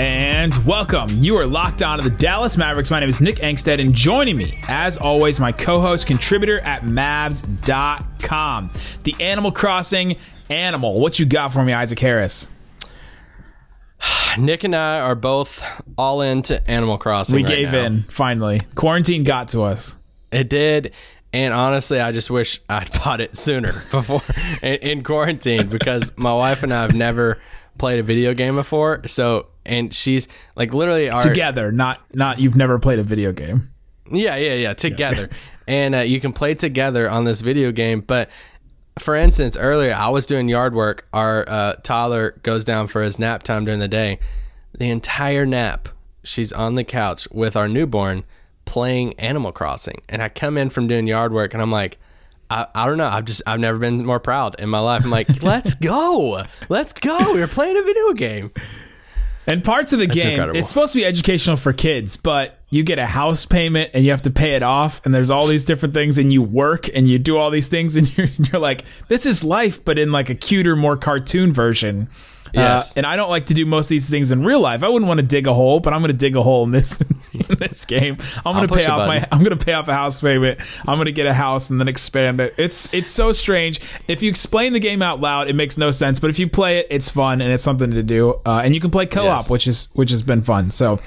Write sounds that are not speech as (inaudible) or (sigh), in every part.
And welcome. You are locked on to the Dallas Mavericks. My name is Nick Angstadt, and joining me, as always, my co host, contributor at Mavs.com, the Animal Crossing Animal. What you got for me, Isaac Harris? (sighs) Nick and I are both all into Animal Crossing. We right gave now. in, finally. Quarantine got to us. It did. And honestly, I just wish I'd (laughs) bought it sooner before (laughs) in, in quarantine because my wife and I have never played a video game before. So, and she's like literally our Together, not not you've never played a video game. Yeah, yeah, yeah, together. (laughs) and uh, you can play together on this video game. But for instance, earlier I was doing yard work. Our uh, toddler goes down for his nap time during the day. The entire nap, she's on the couch with our newborn playing Animal Crossing. And I come in from doing yard work and I'm like, I, I don't know. I've just I've never been more proud in my life. I'm like, (laughs) let's go, let's go. We're playing a video game. And parts of the game, incredible. it's supposed to be educational for kids, but you get a house payment and you have to pay it off, and there's all these different things, and you work and you do all these things, (laughs) and you're, you're like, this is life, but in like a cuter, more cartoon version. Yes. Uh, and I don't like to do most of these things in real life. I wouldn't want to dig a hole, but I'm going to dig a hole in this (laughs) in this game. I'm going to pay off my. I'm going to pay off a house payment. I'm going to get a house and then expand it. It's it's so strange. If you explain the game out loud, it makes no sense. But if you play it, it's fun and it's something to do. Uh, and you can play co-op, Yes. which is which has been fun. So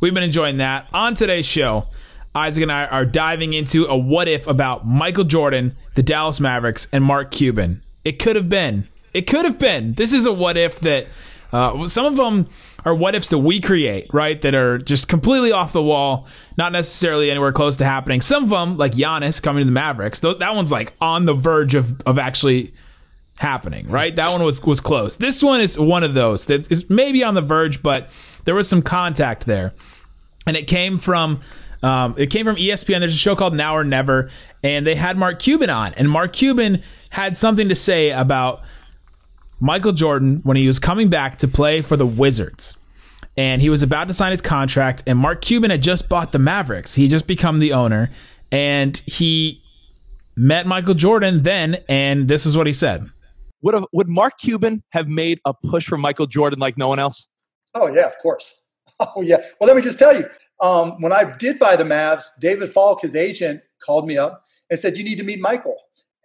we've been enjoying that. On today's show, Isaac and I are diving into a what if about Michael Jordan, the Dallas Mavericks, and Mark Cuban. It could have been. It could have been. This is a what if that uh, some of them are what ifs that we create, right? That are just completely off the wall, not necessarily anywhere close to happening. Some of them, like Giannis coming to the Mavericks, th- that one's like on the verge of, of actually happening, right? That one was was close. This one is one of those that is maybe on the verge, but there was some contact there, and it came from um, it came from ESPN. There's a show called Now or Never, and they had Mark Cuban on, and Mark Cuban had something to say about Michael Jordan when he was coming back to play for the Wizards. And he was about to sign his contract, and Mark Cuban had just bought the Mavericks. He had just become the owner, and he met Michael Jordan then, and this is what he said. would have, would Mark Cuban have made a push for Michael Jordan like no one else? Oh yeah, of course. (laughs) Oh yeah. Well, let me just tell you. Um, when I did buy the Mavs, David Falk, his agent, called me up and said, "You need to meet Michael."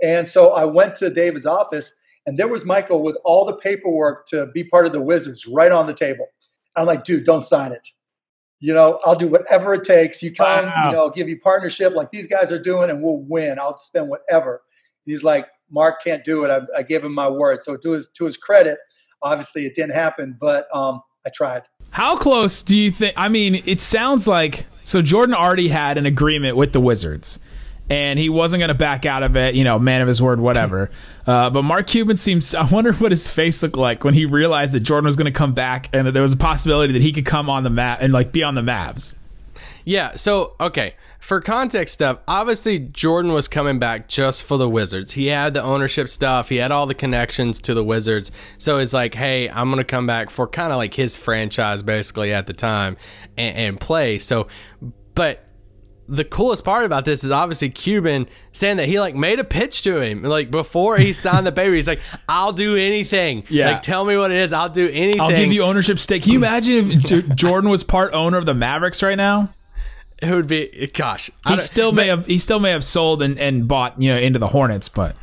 And so I went to David's office, and there was Michael with all the paperwork to be part of the Wizards right on the table. I'm like, "Dude, don't sign it. You know, I'll do whatever it takes. You come, Wow. you know, I'll give you partnership like these guys are doing, and we'll win. I'll spend whatever." He's like, "Mark can't do it. I, I gave him my word." So to his to his credit, obviously it didn't happen, but um, I tried. How close do you think? I mean, it sounds like so Jordan already had an agreement with the Wizards, and he wasn't going to back out of it. You know, man of his word, whatever. (laughs) Uh, but Mark Cuban seems. I wonder what his face looked like when he realized that Jordan was going to come back, and that there was a possibility that he could come on the map and like be on the Mavs. Yeah, so okay, for context stuff, obviously Jordan was coming back just for the Wizards. He had the ownership stuff, he had all the connections to the Wizards. So it's like, hey, I'm gonna come back for kind of like his franchise basically at the time and, and play. So, but the coolest part about this is obviously Cuban saying that he like made a pitch to him like before he signed the (laughs) paper. He's like, "I'll do anything. Yeah. Like, tell me what it is. I'll do anything. I'll give you ownership stake. Can you imagine if J- (laughs) Jordan was part owner of the Mavericks right now? It would be gosh. He still may but- have. He still may have sold and, and bought you know into the Hornets, but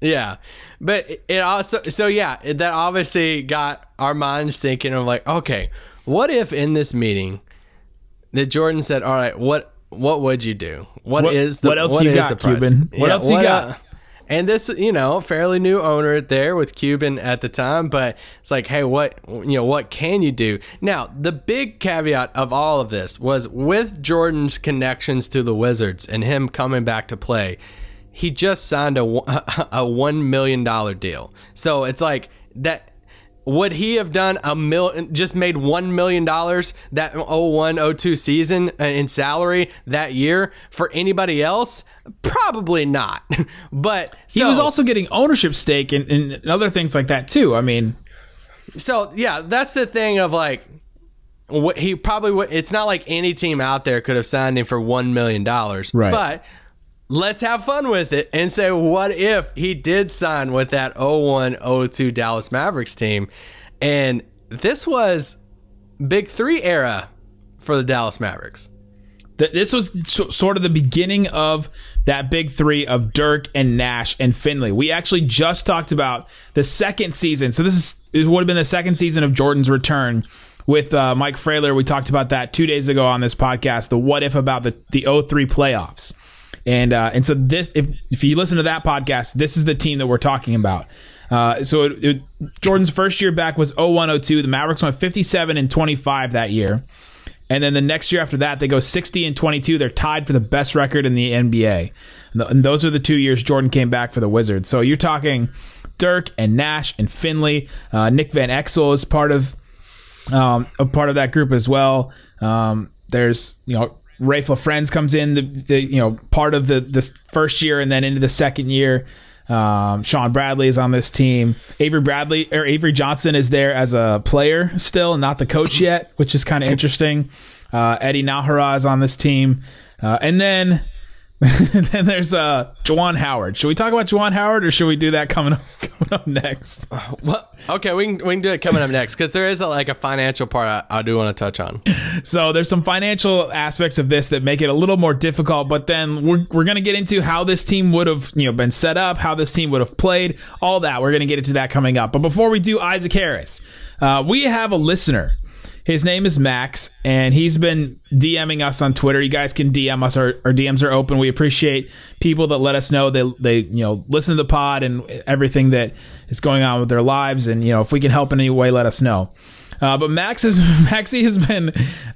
Yeah. But it also, so yeah, that obviously got our minds thinking of like, okay, what if in this meeting that Jordan said, all right, what, what would you do? What- what is the, what else you is got? Cuban? What else you got? uh, and this, you know, fairly new owner there with Cuban at the time, but it's like, hey, what, you know, what can you do? Now, the big caveat of all of this was with Jordan's connections to the Wizards and him coming back to play, he just signed a, (laughs) a $1 million deal. So it's like that would he have done a mil just made one million dollars that 01 02 season uh, in salary that year for anybody else probably not (laughs) but He was also getting ownership stake and, and other things like that too. I mean, so yeah that's the thing of like what he probably would it's not like any team out there could have signed him for one million dollars Right. but let's have fun with it and say what if he did sign with that 0102 Dallas Mavericks team and this was big 3 era for the Dallas Mavericks this was sort of the beginning of that big three of Dirk and Nash and Finley. We actually just talked about the second season. So this is would have been the second season of Jordan's return with uh, Mike Frailer. We talked about that two days ago on this podcast. The what if about the the 03 playoffs. And uh, and so this if if you listen to that podcast, this is the team that we're talking about. Uh, so it, it, Jordan's first year back was 0102. The Mavericks went 57 and 25 that year. And then the next year after that, they go 60 and 22. They're tied for the best record in the NBA. And th- And those are the two years Jordan came back for the Wizards. So you're talking Dirk and Nash and Finley. Uh, Nick Van Exel is part of um, a part of that group as well. Um, there's you know Raef LaFrentz comes in the, the you know part of the the first year and then into the second year. Um, Shawn Bradley is on this team. Avery Bradley or Avery Johnson is there as a player still, not the coach yet, which is kind of interesting. Uh, Eddie Najera is on this team, uh, and then and (laughs) then there's uh, Juwan Howard. Should we talk about Juwan Howard, or should we do that coming up (laughs) coming up next? (laughs) well okay we can, we can do it coming up next because there is a, like a financial part I, I do want to touch on So there's some financial aspects of this that make it a little more difficult, but then we're, we're going to get into how this team would have, you know, been set up, how this team would have played, all that. We're going to get into that coming up. But before we do Isaac Harris, uh, we have a listener. His name is Max, and he's been DMing us on Twitter. You guys can DM us. Our, our DMs are open. We appreciate people that let us know they they you know listen to the pod and everything that is going on with their lives. And you know if we can help in any way, let us know. Uh, but Max is (laughs) Maxie has been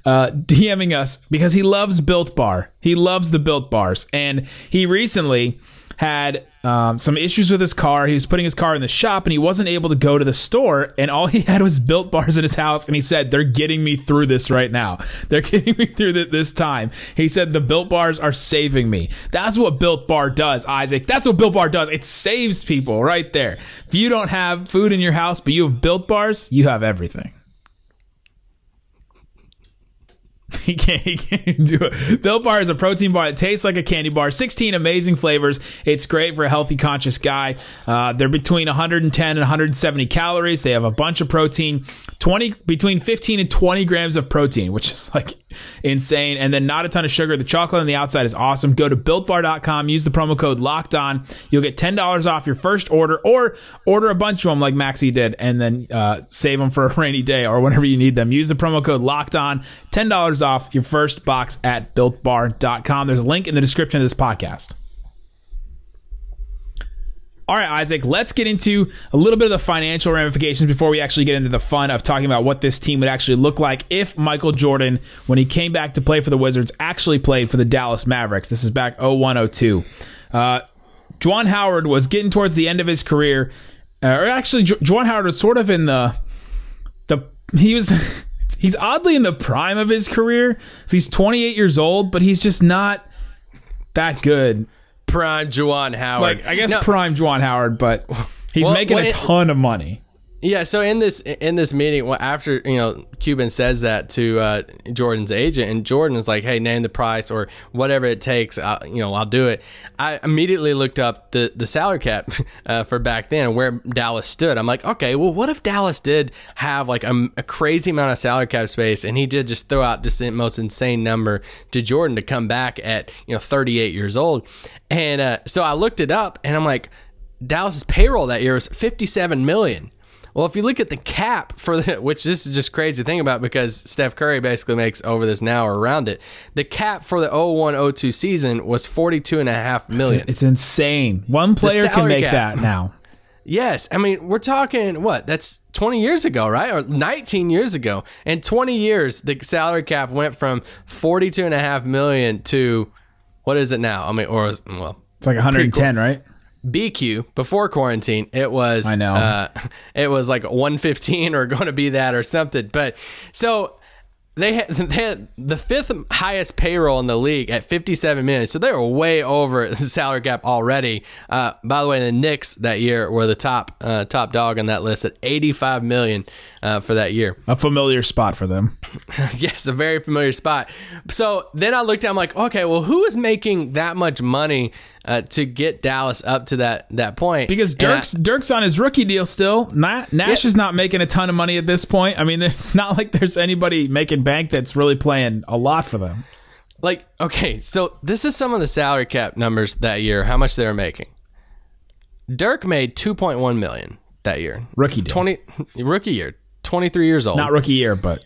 uh, DMing us because he loves Built Bar. He loves the Built Bars, and he recently had um, some issues with his car. He was putting his car in the shop, and he wasn't able to go to the store. And all he (laughs) had was Built Bars in his house, and he said, "They're getting me through this right now. (laughs) They're getting me through th- this time." He said, "The Built Bars are saving me." That's what Built Bar does, Isaac. That's what Built Bar does. It saves people right there. If you don't have food in your house, but you have Built Bars, you have everything. (laughs) He can't, he can't do it. Built Bar is a protein bar that tastes like a candy bar. 16 amazing flavors. It's great for a healthy, conscious guy. Uh, they're between 110 and 170 calories. They have a bunch of protein, 20 between 15 and 20 grams of protein, which is like insane. And then not a ton of sugar. The chocolate on the outside is awesome. Go to builtbar.com. Use the promo code Locked On. You'll get $10 off your first order, or order a bunch of them like Maxie did, and then uh, save them for a rainy day or whenever you need them. Use the promo code Locked On. $10 off your first box at builtbar.com. There's a link in the description of this podcast. All right, Isaac, let's get into a little bit of the financial ramifications before we actually get into the fun of talking about what this team would actually look like if Michael Jordan, when he came back to play for the Wizards, actually played for the Dallas Mavericks. This is back 01 02. Uh, Howard was getting towards the end of his career, uh, or actually, Ju- Howard was sort of in the the he was (laughs) he's oddly in the prime of his career. So he's 28 years old, but he's just not that good. Prime Juwan Howard Like I guess Now- prime Juwan Howard, but he's Well, making a it- ton of money. Yeah, so in this in this meeting, well, after you know Cuban says that to uh, Jordan's agent, and Jordan is like, "Hey, name the price or whatever it takes. i you know, I'll do it." I immediately looked up the the salary cap (laughs) uh, for back then, where Dallas stood. I'm like, okay, well, what if Dallas did have like a, a crazy amount of salary cap space, and he did just throw out just the most insane number to Jordan to come back at you know 38 years old, and uh, so I looked it up, and I'm like, Dallas's payroll that year was 57 million. Well, if you look at the cap for the, (laughs) which this is just crazy to think about because Steph Curry basically makes over this now or around it. The cap for the 01-02 season was 42 and a half million. It's insane. One player can make cap. that now. (laughs) Yes, I mean we're talking what? That's 20 years ago, right? Or 19 years ago. In 20 years, the salary cap went from 42 and a half million to what is it now? I mean, or well, It's like 110, right? BQ before quarantine, it was I know. uh, (laughs) it was like 115 or going to be that or something. But so they had, (laughs) they had the fifth highest payroll in the league at 57 million. So they were way over (laughs) the salary cap already. Uh, by the way, the Knicks that year were the top uh, top dog on that list at 85 million uh, for that year. A familiar spot for them. yes, a very familiar spot. So then I looked at, I'm like, okay, well, who is making that much money uh, to get Dallas up to that that point? Because And I- Dirk's Dirk's on his rookie deal still. Na- Nash Yeah. is not making a ton of money at this point. I mean, (laughs) it's not like there's anybody making bank that's really playing a lot for them. like okay so this is some of the salary cap numbers that year how much they were making dirk made 2.1 million that year Rookie deal. 20 rookie year 23 years old Not rookie year, but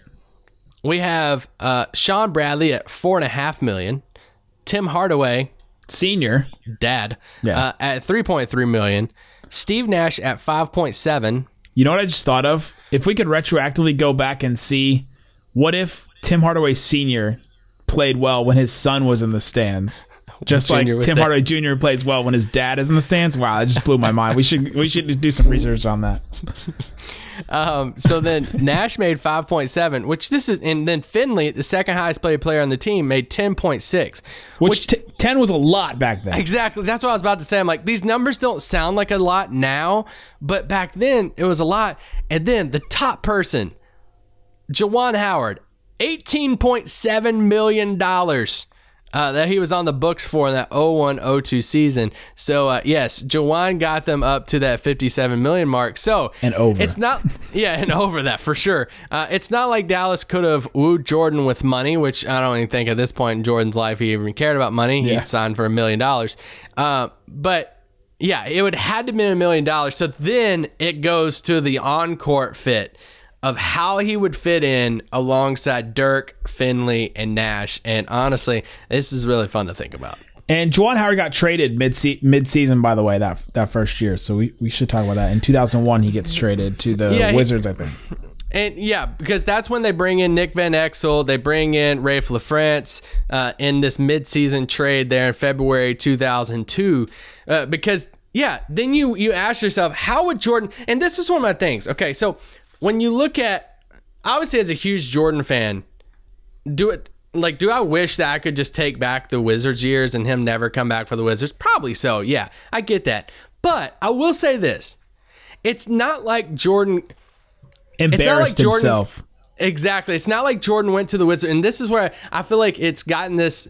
we have uh, shawn bradley at four and a half million tim hardaway senior. dad Yeah. uh, at 3.3 million steve nash at 5.7 You know what I just thought of? If we could retroactively go back and see what if Tim Hardaway Sr. played well when his son was in the stands? Just like Junior Tim there. Hardaway Jr. plays well when his dad is in the stands. Wow, it just blew my mind. We should we should do some research on that. (laughs) Um, so then Nash made 5.7, which this is, and then Finley, the second highest paid player on the team, made 10.6. Which, t- ten was a lot back then. Exactly. That's what I was about to say. I'm like, these numbers don't sound like a lot now, but back then it was a lot. And then the top person, Juwan Howard, $18.7 million uh, that he was on the books for in that 01 02 season. So, uh, yes, Juwan got them up to that 57 million mark. So, And over. It's not, (laughs) yeah, and over that for sure. Uh, it's not like Dallas could have wooed Jordan with money, which I don't even think at this point in Jordan's life he even cared about money. Yeah. He signed for a million dollars. Uh, But yeah, it would had to be a million dollars. So then it goes to the on court fit of how he would fit in alongside Dirk, Finley, and Nash. And honestly, this is really fun to think about. And Juwan Howard got traded mid mid season, by the way, that that first year. So we, we should talk about that. In 2001, he gets traded to the Yeah, he- Wizards, I think. And yeah, because that's when they bring in Nick Van Exel, they bring in Raef LaFrentz uh, in this mid season trade there in February 2002. Uh, because yeah, then you you ask yourself, how would Jordan? And this is one of my things. Okay, so when you look at, obviously as a huge Jordan fan, do it like do I wish that I could just take back the Wizards years and him never come back for the Wizards? Probably so. Yeah, I get that. But I will say this: it's not like Jordan Embarrassed Jordan- himself. Exactly. It's not like Jordan went to the Wizards, and this is where I feel like it's gotten this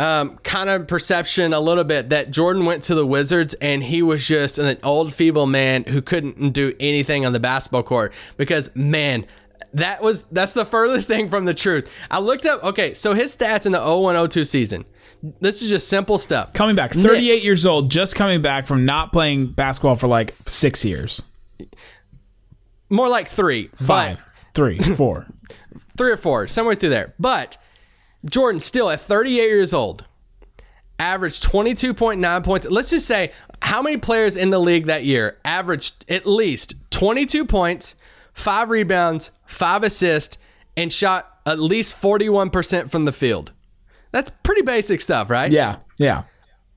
um, kind of perception a little bit that Jordan went to the Wizards and he was just an old, feeble man who couldn't do anything on the basketball court. Because man, that was that's the furthest (laughs) thing from the truth. I looked up. Okay, so his stats in the 0102 season. This is just simple stuff. Coming back, 38 years old, just coming back from not playing basketball for like six years. More like three, but- Five, three, four. (laughs) three or four, somewhere through there. But Jordan, still at 38 years old, averaged 22.9 points. Let's just say how many players in the league that year averaged at least 22 points, five rebounds, five assists, and shot at least 41% from the field. That's pretty basic stuff, right? Yeah, yeah.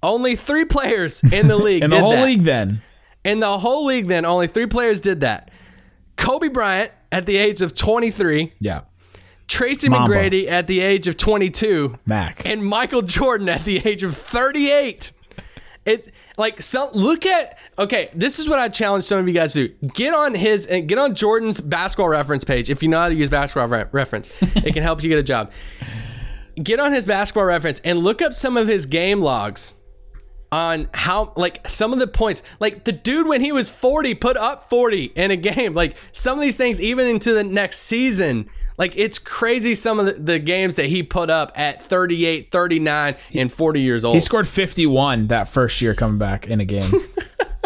Only three players in the (laughs) league In the whole that. league, then. In the whole league, then only three players did that. Kobe Bryant at the age of 23. Yeah. Tracy Mamba. McGrady at the age of 22, Mac. and Michael Jordan at the age of 38. It like some look at okay. This is what I challenge some of you guys to do. Get on his and get on Jordan's basketball reference page if you know how to use basketball re- reference. it can help you get a job. Get on his basketball reference and look up some of his game logs on how like some of the points like the dude when he was 40 put up 40 in a game like some of these things even into the next season like it's crazy some of the, the games that he put up at 38 39 and 40 years old He scored 51 that first year coming back in a game.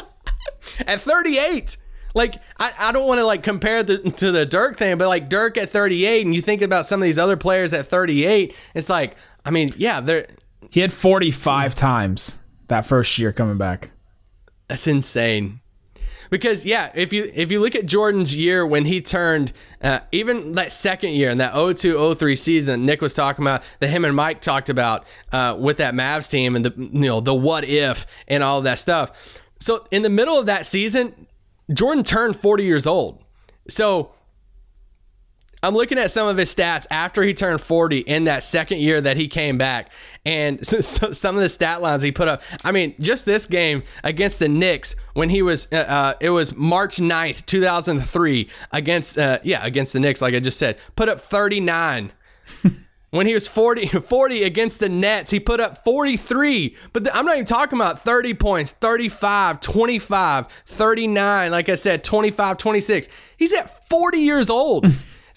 (laughs) at 38 like i, I don't want to like compare the, to the dirk thing but like dirk at 38 and you think about some of these other players at 38 it's like i mean yeah they're he had 45 times that first year coming back. That's insane. Because yeah, if you if you look at Jordan's year when he turned, uh, even that second year in that 02-03 season, Nick was talking about that him and Mike talked about uh, with that Mavs team and the you know the what if and all that stuff. so in the middle of that season, Jordan turned 40 years old. So I'm looking at some of his stats after he turned 40 in that second year that he came back. And (laughs) some of the stat lines he put up. I mean, just this game against the Knicks when he was, uh, uh, it was March 9th, 2003, against, uh, yeah, against the Knicks, like I just said, put up 39. (laughs) when he was 40, (laughs) 40 against the Nets, he put up 43. But the, I'm not even talking about 30 points, 35, 25, 39. Like I said, 25, 26. He's at 40 years old.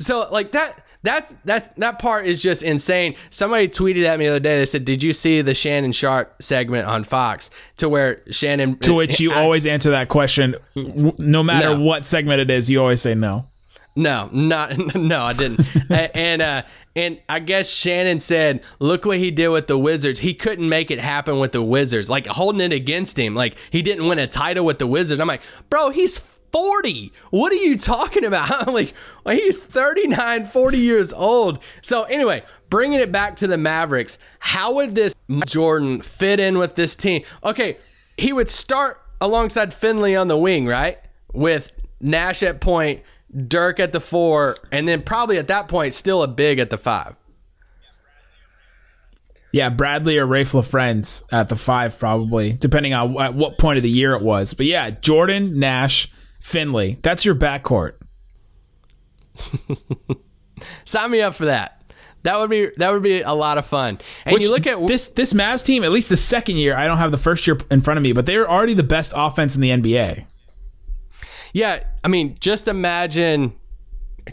So like that that that that part is just insane. Somebody tweeted at me the other day. They said, "Did you see the Shannon Sharpe segment on Fox?" To where Shannon, To which you (laughs) I- always answer that question, no matter No. what segment it is. You always say no. No, not (laughs) no, I didn't. And uh and I guess Shannon said, "Look what he did with the Wizards. He couldn't make it happen with the Wizards. Like holding it against him. Like he didn't win a title with the Wizards." I'm like, "Bro, he's 40. What are you talking about?" (laughs) I'm like, well, "He's 39, 40 years old." So anyway, bringing it back to the Mavericks, how would this Jordan fit in with this team? Okay, he would start alongside Finley on the wing, right? With Nash at point, Dirk at the four, and then probably at that point still a big at the five. Yeah, Bradley or Raef LaFrentz at the five, probably, depending on at what point of the year it was. But yeah, Jordan, Nash, Finley. That's your backcourt. (laughs) Sign me up for that. That would be that would be a lot of fun. And Which you look at this this Mavs team, at least the second year, I don't have the first year in front of me, but they were already the best offense in the NBA. yeah, I mean, just imagine.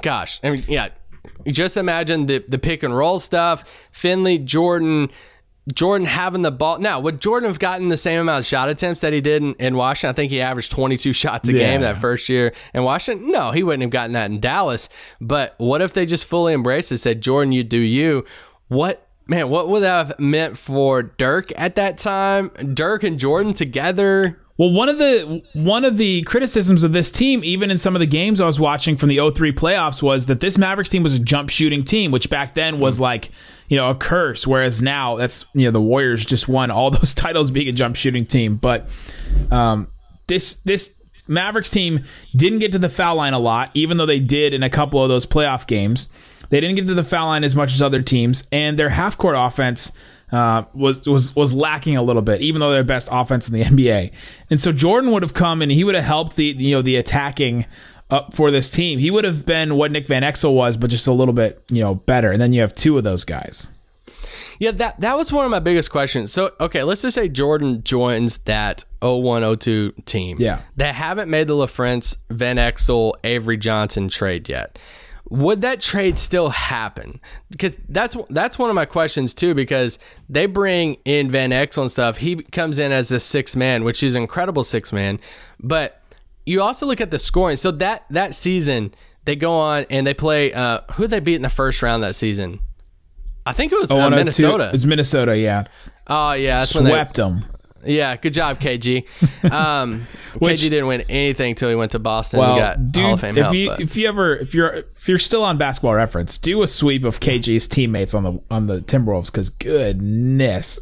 Gosh, I mean, yeah, just imagine the the pick and roll stuff. Finley, Jordan, Jordan having the ball. Now, would Jordan have gotten the same amount of shot attempts that he did in, in Washington? I think he averaged 22 shots a Yeah. game that first year in Washington. No, he wouldn't have gotten that in Dallas. But what if they just fully embraced it, said, Jordan, you do you? What, man, what would that have meant for Dirk at that time? Dirk and Jordan together? Well, one of the one of the criticisms of this team, even in some of the games I was watching from the 03 playoffs, was that this Mavericks team was a jump shooting team, which back then was like, you know, a curse. Whereas now that's you know, the Warriors just won all (laughs) those titles being a jump shooting team. But um, this this Mavericks team didn't get to the foul line a lot, even though they did in a couple of those playoff games. They didn't get to the foul line as much as other teams, and their half court offense uh, was was was lacking a little bit, even though they're best offense in the NBA. And so Jordan would have come and he would have helped the you know the attacking up for this team. He would have been what Nick Van Exel was, but just a little bit you know better. And then you have two of those guys. Yeah, that that was one of my biggest questions. So, okay, let's just say Jordan joins that 0102 team. Yeah. That haven't made the LaFrentz, Van Exel, Avery Johnson trade yet. Would that trade still happen? Because that's that's one of my questions too. Because they bring in Van Exel and stuff. He comes in as a six man, which is an incredible six man. But you also look at the scoring. So that that season they go on and they play. Uh, who did they beat in the first round that season? I think it was uh, Minnesota. It was Minnesota, yeah. Oh yeah, that's when they, Swept them. Yeah, good job, KG. (laughs) Um, Which- KG didn't win anything until he went to Boston. Well, got dude, Hall of Fame if help. you but- if you ever if you're if you're still on Basketball Reference, do a sweep of KG's teammates on the on the Timberwolves because goodness,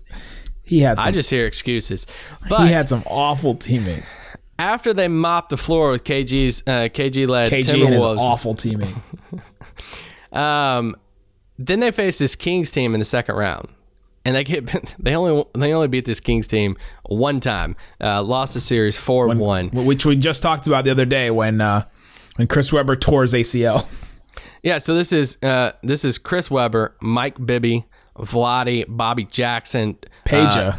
he had some, I just hear excuses. But he had some awful teammates. after they mopped the floor with KG's uh, KG led KG and his Timberwolves, awful teammates. (laughs) um, then they faced this Kings team in the second round. And they get (laughs) they only they only beat this Kings team one time. Uh, lost the series four one. which we just talked about the other day when uh, when Chris Webber tore his ACL. (laughs) Yeah, so this is uh, this is Chris Webber, Mike Bibby, Vlade, Bobby Jackson, Peja. uh,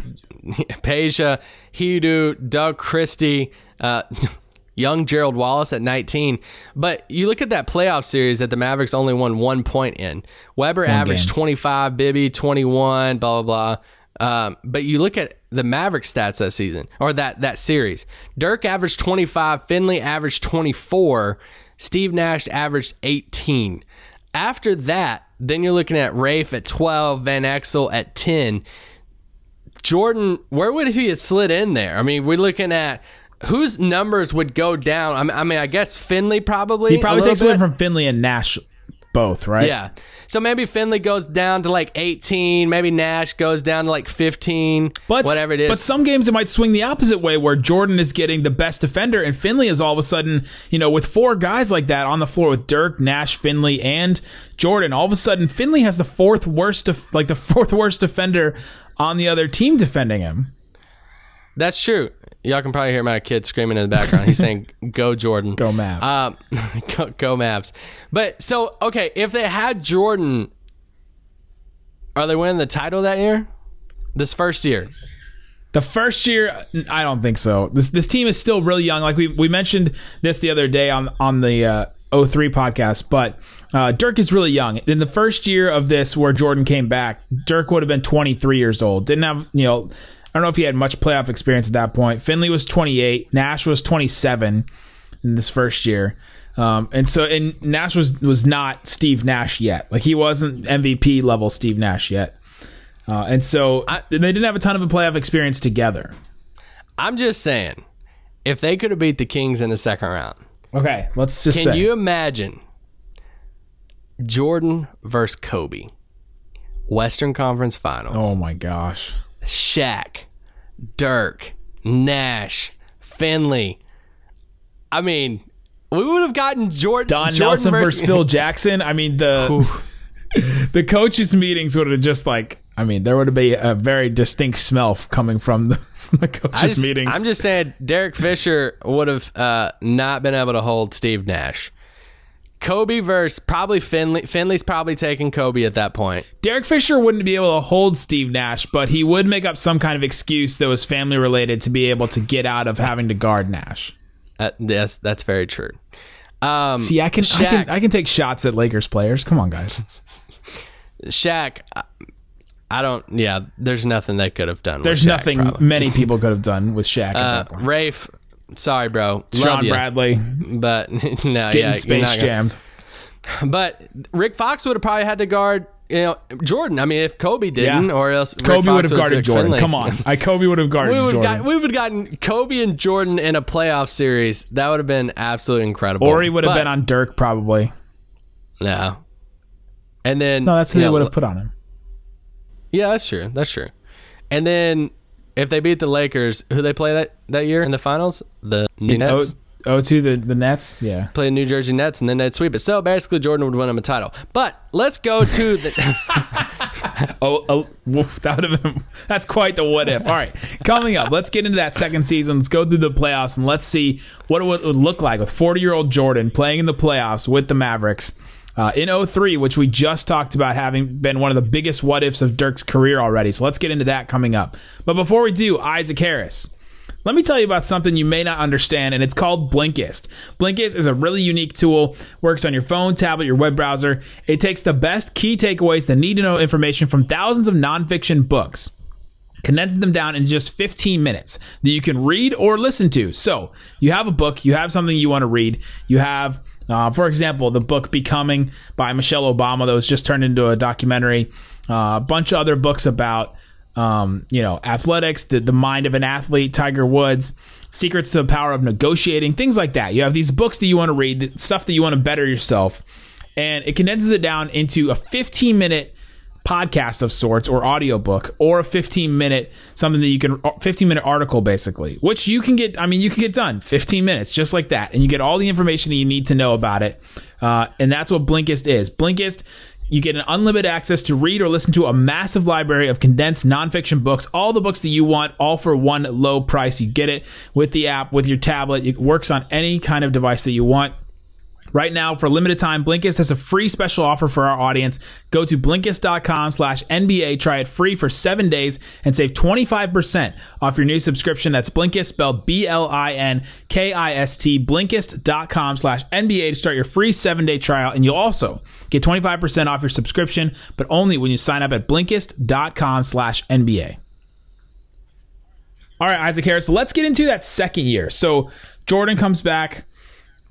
Peja, (laughs) Hedo, Doug Christie, uh, young Gerald Wallace at 19. But you look at that playoff series that the Mavericks only won one point in. Webber averaged game. 25, Bibby 21, blah blah blah. Um, but you look at the Maverick stats that season or that that series. Dirk averaged 25, Finley averaged 24, Steve Nash averaged 18. After that, then you're looking at Raef at 12, Van Exel at 10. Jordan, where would he have slid in there? I mean, we're looking at whose numbers would go down. I mean, I, mean, I guess Finley probably. He probably takes away bit. from Finley and Nash both, right? Yeah. So maybe Finley goes down to like 18. Maybe Nash goes down to like 15. But whatever it is. But some games it might swing the opposite way, where Jordan is getting the best defender, and Finley is all of a sudden, you know, with four guys like that on the floor with Dirk, Nash, Finley, and Jordan. All of a sudden, Finley has the fourth worst, def- like the (laughs) fourth worst defender on the other team defending him. That's true. Y'all can probably hear my kid screaming in the background. He's saying, (laughs) "Go Jordan, Go Mavs. Um, (laughs) go, go Mavs." But so okay, if they had Jordan, are they winning the title that year? This first year, The first year, I don't think so. This this team is still really young. Like we we mentioned this the other day on on the uh, 03 podcast, but uh, Dirk is really young. In the first year of this, where Jordan came back, Dirk would have been 23 years old. Didn't have you know. I don't know if he had much playoff experience at that point. Finley was 28. Nash was 27 in this first year. Um, and so, and Nash was was not Steve Nash yet. Like he wasn't MVP level Steve Nash yet. Uh, and so they didn't have a ton of a playoff experience together. I'm just saying, if they could have beat the Kings in the second round, Okay, let's just can say. you imagine Jordan versus Kobe, Western Conference Finals? oh my gosh. Shaq, Dirk, Nash, Finley. I mean, we would have gotten Jordan. Don Jordan Nelson versus Phil Jackson. I mean the (laughs) (laughs) the coaches meetings would have just like I mean there would have been a very distinct smell coming from the, (laughs) from the coaches just, meetings. I'm just saying, Derek Fisher would have uh, not been able to hold Steve Nash. Kobe versus probably Finley. Finley's probably taking Kobe at that point. Derek Fisher wouldn't be able to hold Steve Nash, but he would make up some kind of excuse that was family related to be able to get out of having to guard Nash. Uh, yes, that's very true. Um, See, I can, I can I can take shots at Lakers players. Come on, guys. Shaq. I don't. Yeah, there's nothing they could have done. There's with Shaq, nothing probably. many people could have done with Shaq at Uh, that point. Raef, sorry, bro. Love Shawn ya. Bradley but (laughs) no, getting yeah, space jammed. But Rick Fox would have probably had to guard, you know, Jordan. I mean, if Kobe didn't, Yeah. or else Rick Kobe would have guarded Jordan. Finley. Come on, I Kobe would have guarded We would Jordan. got, we would have gotten Kobe and Jordan in a playoff series. That would have been absolutely incredible. or he would have But- been on Dirk probably. no. And then No, that's who they would have put on him. Yeah, that's true. That's true. And then if they beat the Lakers, who they play that that year in the finals? The New oh, Nets. Oh, oh, to the the Nets. Yeah. play New Jersey Nets and then they'd sweep it. So basically, Jordan would win him a title. But let's go to the. (laughs) (laughs) Oh, oh woof, that would have been. That's quite the what if. All right, coming up, let's get into that second season. Let's go through the playoffs and let's see what it would would look like with 40 year old Jordan playing in the playoffs with the Mavericks. Uh, in 03, which we just talked about having been one of the biggest what ifs of Dirk's career already. So let's get into that coming up. But before we do, Isaac Harris. Let me tell you about something you may not understand, and it's called Blinkist. Blinkist is a really unique tool, works on your phone, tablet, your web browser. It takes the best key takeaways, the need to know information from thousands of nonfiction books condenses them down in just 15 minutes that you can read or listen to. So you have a book, you have something you want to read, you have, uh, for example, the book Becoming by Michelle Obama that was just turned into a documentary, uh, a bunch of other books about. Um, you know, athletics, the, the mind of an athlete, Tiger Woods, secrets to the power of negotiating, things like that. You have these books that you want to read, stuff that you want to better yourself, and it condenses it down into a 15 minute podcast of sorts or audiobook or a 15 minute something that you can 15 minute article basically which you can get i mean you can get done 15 minutes just like that and you get all the information that you need to know about it uh, and that's what blinkist is blinkist you get an unlimited access to read or listen to a massive library of condensed nonfiction books, all the books that you want, all for one low price. You get it with the app, with your tablet. It works on any kind of device that you want. Right now, for a limited time, Blinkist has a free special offer for our audience. Go to Blinkist.com slash NBA, try it free for seven days, and save 25% off your new subscription. That's Blinkist, spelled B-L-I-N-K-I-S-T, Blinkist.com slash NBA to start your free seven-day trial, and you'll also get 25% off your subscription, but only when you sign up at Blinkist.com slash NBA. All right, Isaac Harris, let's get into that second year. So Jordan comes back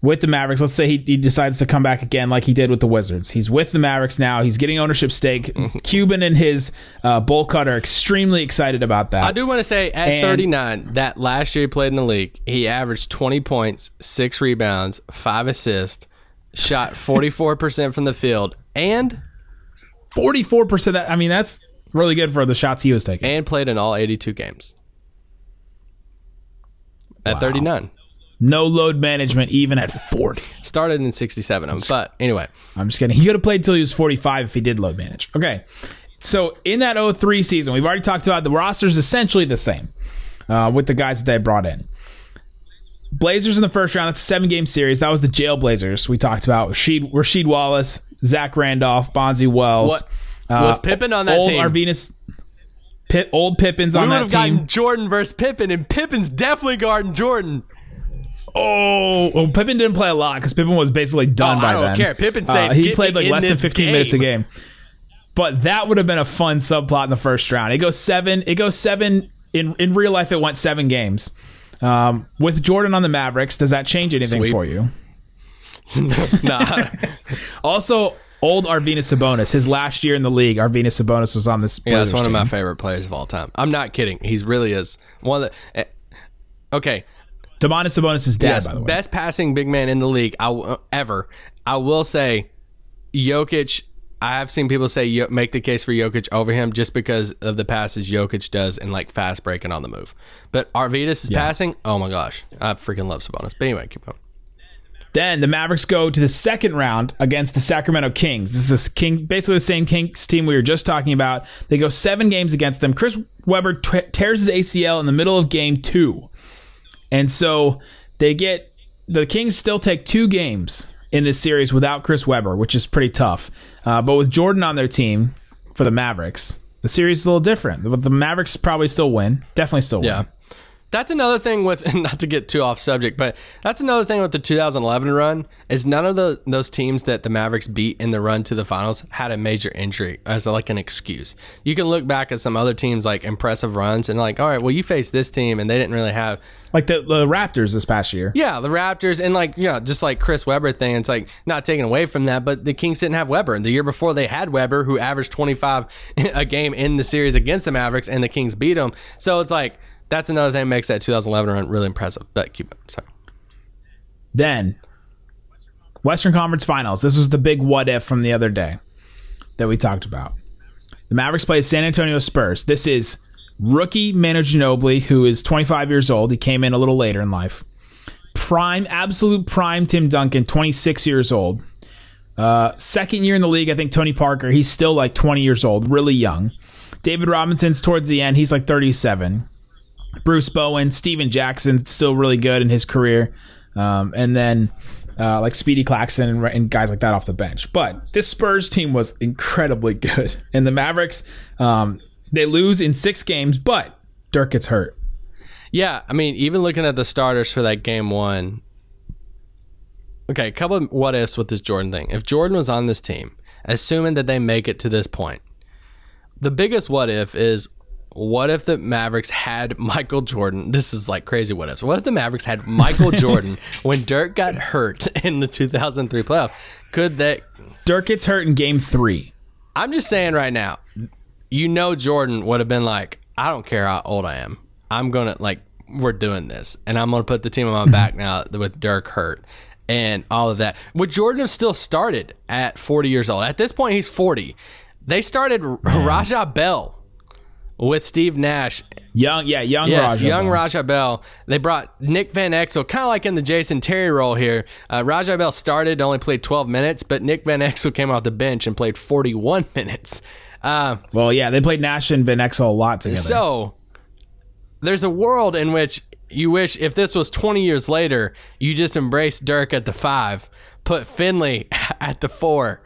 with the Mavericks. Let's say he, he decides to come back again like he did with the Wizards. He's with the Mavericks now. He's getting ownership stake. (laughs) Cuban and his uh, bowl cut are extremely excited about that. I do want to say at And- 39, that last year he played in the league, he averaged 20 points, six rebounds, five assists, shot 44% from the field, and Forty-four percent. That I mean, that's really good for the shots he was taking. and played in all 82 games. At 39. No load management, even at forty. Started in 67 of them. But anyway, I'm just kidding. He could have played till he was 45 if he did load manage. Okay. So in that 03 season, we've already talked about the roster's essentially the same uh, with the guys that they brought in. Blazers in the first round. That's a seven game series. That was the jail Blazers we talked about. Rasheed, Rasheed Wallace, Zach Randolph, Bonzi Wells. What- was Pippen on that old team? Arvinas, Pip, old Pippen's we on would that have gotten Jordan versus Pippen, and Pippen's definitely guarding Jordan. Oh, well, Pippen didn't play a lot because Pippen was basically done Oh, by I don't then. care. Pippen Uh, he played like less than this 15 minutes a game." game. But that would have been a fun subplot in the first round. It goes seven. It goes seven. In in real life, it went seven games. Um, with Jordan on the Mavericks, does that change anything Sweep. for you? (laughs) nah, (laughs) Also, old Arvinas Sabonis, his last year in the league, Arvinas Sabonis was on this. yeah, that's one of my favorite players of all time. I'm not kidding. He really is one of the. eh, Okay, Domantas Sabonis' dad, yes, by the way. best passing big man in the league I ever. I will say, Jokic. I have seen people say make the case for Jokic over him just because of the passes Jokic does and like fast breaking on the move. But Arvydas is passing. Oh my gosh, I freaking love Sabonis. But anyway, keep going. Then the Mavericks go to the second round against the Sacramento Kings. This is King, basically the same Kings team we were just talking about. They go seven games against them. Chris Webber t- tears his ACL in the middle of game two, and so they get the Kings still take two games in this series without Chris Webber, which is pretty tough. Uh, but with Jordan on their team for the Mavericks, the series is a little different. But the Mavericks probably still win. Definitely still win. Yeah. That's another thing with (laughs) not to get too off subject, but that's another thing with the 2011 run is none of the, those teams that the Mavericks beat in the run to the finals had a major injury as like an excuse. You can look back at some other teams like impressive runs and like, all right, well you faced this team and they didn't really have Like the, the Raptors this past year. yeah, the Raptors and like yeah, just like Chris Webber thing. It's like not taken away from that, but the Kings didn't have Webber. And the year before they had Webber, who averaged 25 (laughs) a game in the series against the Mavericks, and the Kings beat them. So it's like that's another thing that makes that 2011 run really impressive. But keep it. Sorry. Then, Western Conference Finals. This was the big what if from the other day that we talked about. The Mavericks play San Antonio Spurs. This is rookie Manu Ginobili, who is 25 years old. He came in a little later in life. Prime, absolute prime Tim Duncan, 26 years old. Uh, second year in the league, I think Tony Parker, he's still like 20 years old, really young. David Robinson's towards the end, he's like 37. Bruce Bowen, Stephen Jackson, still really good in his career. Um, and then uh, like Speedy Claxton and, and guys like that off the bench. But this Spurs team was incredibly (laughs) good. And the Mavericks, um, they lose in six games, but Dirk gets hurt. Yeah, I mean, even looking at the starters for that game one. Okay, a couple of what ifs with this Jordan thing. If Jordan was on this team, assuming that they make it to this point, the biggest what if is what if the Mavericks had Michael Jordan? This is like crazy what ifs. What if the Mavericks had Michael (laughs) Jordan when Dirk got hurt in the 2003 playoffs? Could that Dirk gets hurt in game three. I'm just saying right now, you know Jordan would have been like, I don't care how old I am. I'm gonna like we're doing this. And I'm gonna put the team on my back (laughs) now with Dirk hurt and all of that. Would Jordan have still started at 40 years old? At this point he's 40. They started Raja Bell with Steve Nash Young, yeah, young Yes, Raja young Bell. Raja Bell. They brought Nick Van Exel, kind of like in the Jason Terry role here. Uh, Raja Bell started, only played 12 minutes, but Nick Van Exel came off the bench and played 41 (laughs) minutes. Uh, Well, yeah, they played Nash and Van Exel a lot together. so there's a world in which you wish if this was 20 years later, you just embrace Dirk at the five, put Finley (laughs) at the four,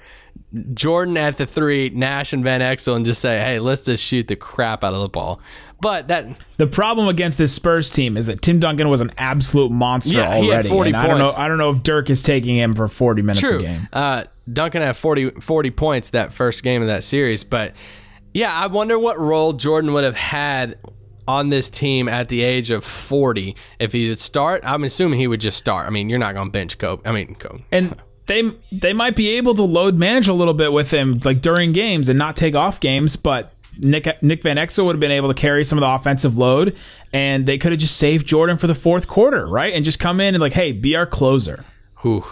Jordan at the three, Nash and Van Exel, and just say, hey, let's just shoot the crap out of the ball. But that The problem against this Spurs team is that Tim Duncan was an absolute monster Yeah, he had 40 and I don't know. points. I don't know if Dirk is taking him for forty minutes a True. game. Uh, Duncan had 40, 40 points that first game of that series. But yeah, I wonder what role Jordan would have had on this team at the age of 40 if he would start. I'm assuming he would just start. I mean, you're not going to bench Kobe. I mean, Kobe. And they they might be able to load manage a little bit with him, like during games, and not take off games. But Nick Nick Van Exel would have been able to carry some of the offensive load, and they could have just saved Jordan for the fourth quarter, right? And just come in and like, hey, be our closer. Whew.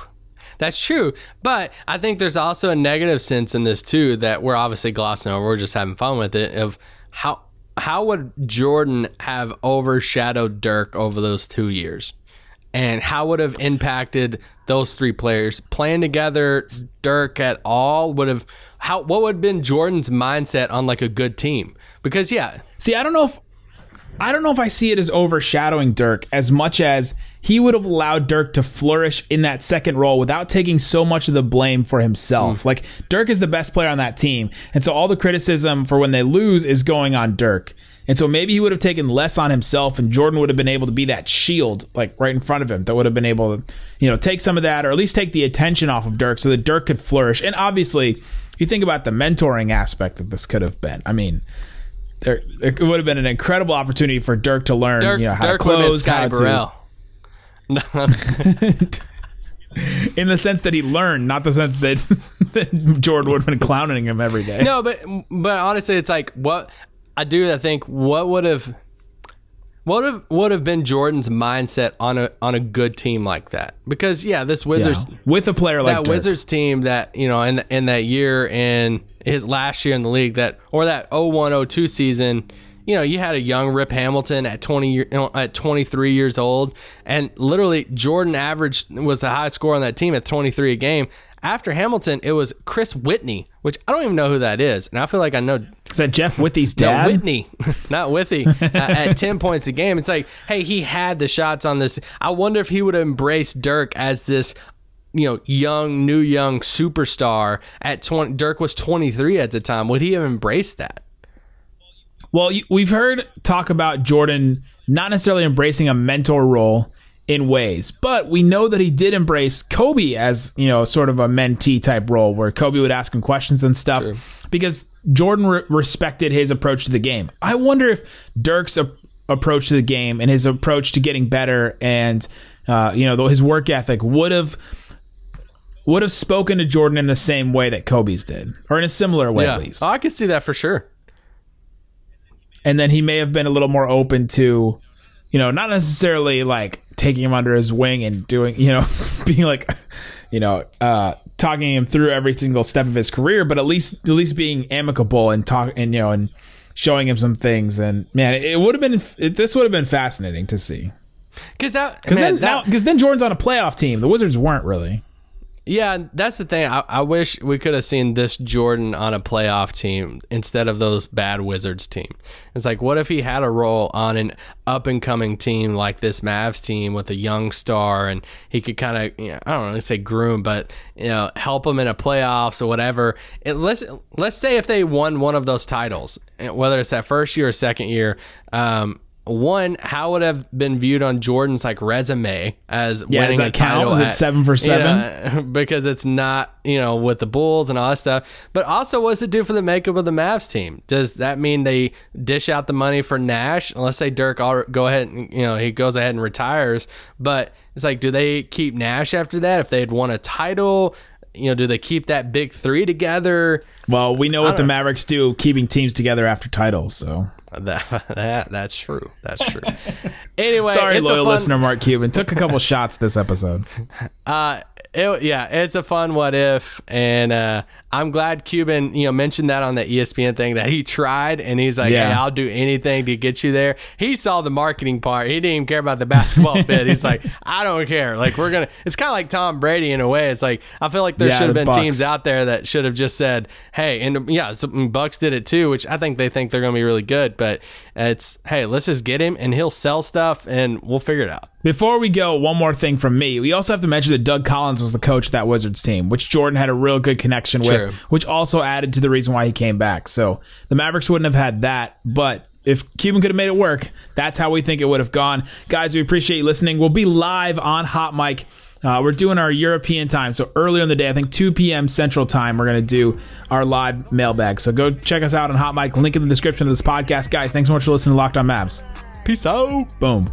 That's true. But I think there's also a negative sense in this too that we're obviously glossing over. We're just having fun with it. Of how how would Jordan have overshadowed Dirk over those two years? And how would have impacted those three players playing together? Dirk at all would have how what would have been Jordan's mindset on like a good team? Because yeah, See, I don't know if I don't know if I see it as overshadowing Dirk as much as he would have allowed Dirk to flourish in that second role without taking so much of the blame for himself. Mm. Like Dirk is the best player on that team, and so all the criticism for when they lose is going on Dirk. And so maybe he would have taken less on himself, and Jordan would have been able to be that shield, like right in front of him, that would have been able to, you know, take some of that, or at least take the attention off of Dirk, so that Dirk could flourish. And obviously, if you think about the mentoring aspect that this could have been, I mean, there, there would have been an incredible opportunity for Dirk to learn, Dirk, you know, how Dirk to would have been close, Scotty to, (laughs) in the sense that he learned, not the sense that, (laughs) that Jordan would have been clowning him every day. No, but but honestly, it's like what I do. I think what would have what would have would have been Jordan's mindset on a on a good team like that? Because yeah, this Yeah. Wizards with a player like that Dirk. Wizards team that you know in in that year in his last year in the league that or that 0102 season you know you had a young Rip Hamilton at 20 you know, at 23 years old and literally Jordan averaged was the highest score on that team at 23 a game after Hamilton it was Chris Whitney which I don't even know who that is and I feel like I know Is that Jeff Whitty's no, dad? Whitney, (laughs) not Withy, uh, at 10 points a game. It's like, hey, he had the shots on this. I wonder if he would have embraced Dirk as this, you know, young, new young superstar at 20. Dirk was 23 at the time. Would he have embraced that? Well, we've heard talk about Jordan not necessarily embracing a mentor role in ways, but we know that he did embrace Kobe as, you know, sort of a mentee type role where Kobe would ask him questions and stuff because Jordan re- respected his approach to the game. I wonder if Dirk's a- approach to the game and his approach to getting better and, uh, you know, his work ethic would have would have spoken to Jordan in the same way that Kobe's did, or in a similar way at least Oh, I could see that for sure. and then he may have been a little more open to you know not necessarily like taking him under his wing and doing you know (laughs) being like you know uh talking him through every single step of his career but at least at least being amicable and talk and you know and showing him some things. And man it, would have been it, this would have been fascinating to see. Because that, because then because then Jordan's on a playoff team. The Wizards weren't really Yeah, that's the thing. I, I wish we could have seen this Jordan on a playoff team instead of those bad Wizards team. It's like, what if he had a role on an up and coming team like this Mavs team with a young star, and he could kind of, you know, I don't know, say groom, but you know, help them in a playoffs or whatever. It, let's let's say if they won one of those titles, whether it's that first year or second year. Um, one, how would have been viewed on Jordan's like resume as Yeah, winning a title? count? Is it at- seven for you seven? know, (laughs) because it's not, you know, with the Bulls and all that stuff. But also, what's it do for the makeup of the Mavs team? Does that mean they dish out the money for Nash? Let's say Dirk, all, go ahead, and, you know, he goes ahead and retires. But it's like, do they keep Nash after that if they had won a title? You know, do they keep that big three together? well we know what the Mavericks do keeping teams together after titles so That, (laughs) that that's true. That's true. anyway, sorry loyal fun- listener Mark Cuban took a couple (laughs) shots this episode Uh, it, yeah, it's a fun what if, and uh, I'm glad Cuban, you know, mentioned that on the ESPN thing that he tried, and he's like, Yeah. "Hey, I'll do anything to get you there." He saw the marketing part; he didn't even care about the basketball (laughs) fit. He's like, "I don't care." Like we're gonna. It's kind of like Tom Brady in a way. It's like I feel like there Yeah, should have been Bucs. teams out there that should have just said, "Hey," and yeah, some Bucs did it too, which I think they think they're gonna be really good. But it's hey, let's just get him, and he'll sell stuff, and we'll figure it out. Before we go, one more thing from me. We also have to mention that Doug Collins was the coach of that Wizards team, which Jordan had a real good connection with, True. which also added to the reason why he came back. So the Mavericks wouldn't have had that, but if Cuban could have made it work, that's how we think it would have gone. Guys, we appreciate you listening. We'll be live on Hot Mic. Uh, we're doing our European time, so earlier in the day, I think 2 p.m. Central Time, we're going to do our live mailbag. So go check us out on Hot Mic. Link in the description of this podcast. Guys, thanks so much for listening to Locked On Mavs. Peace out. Boom.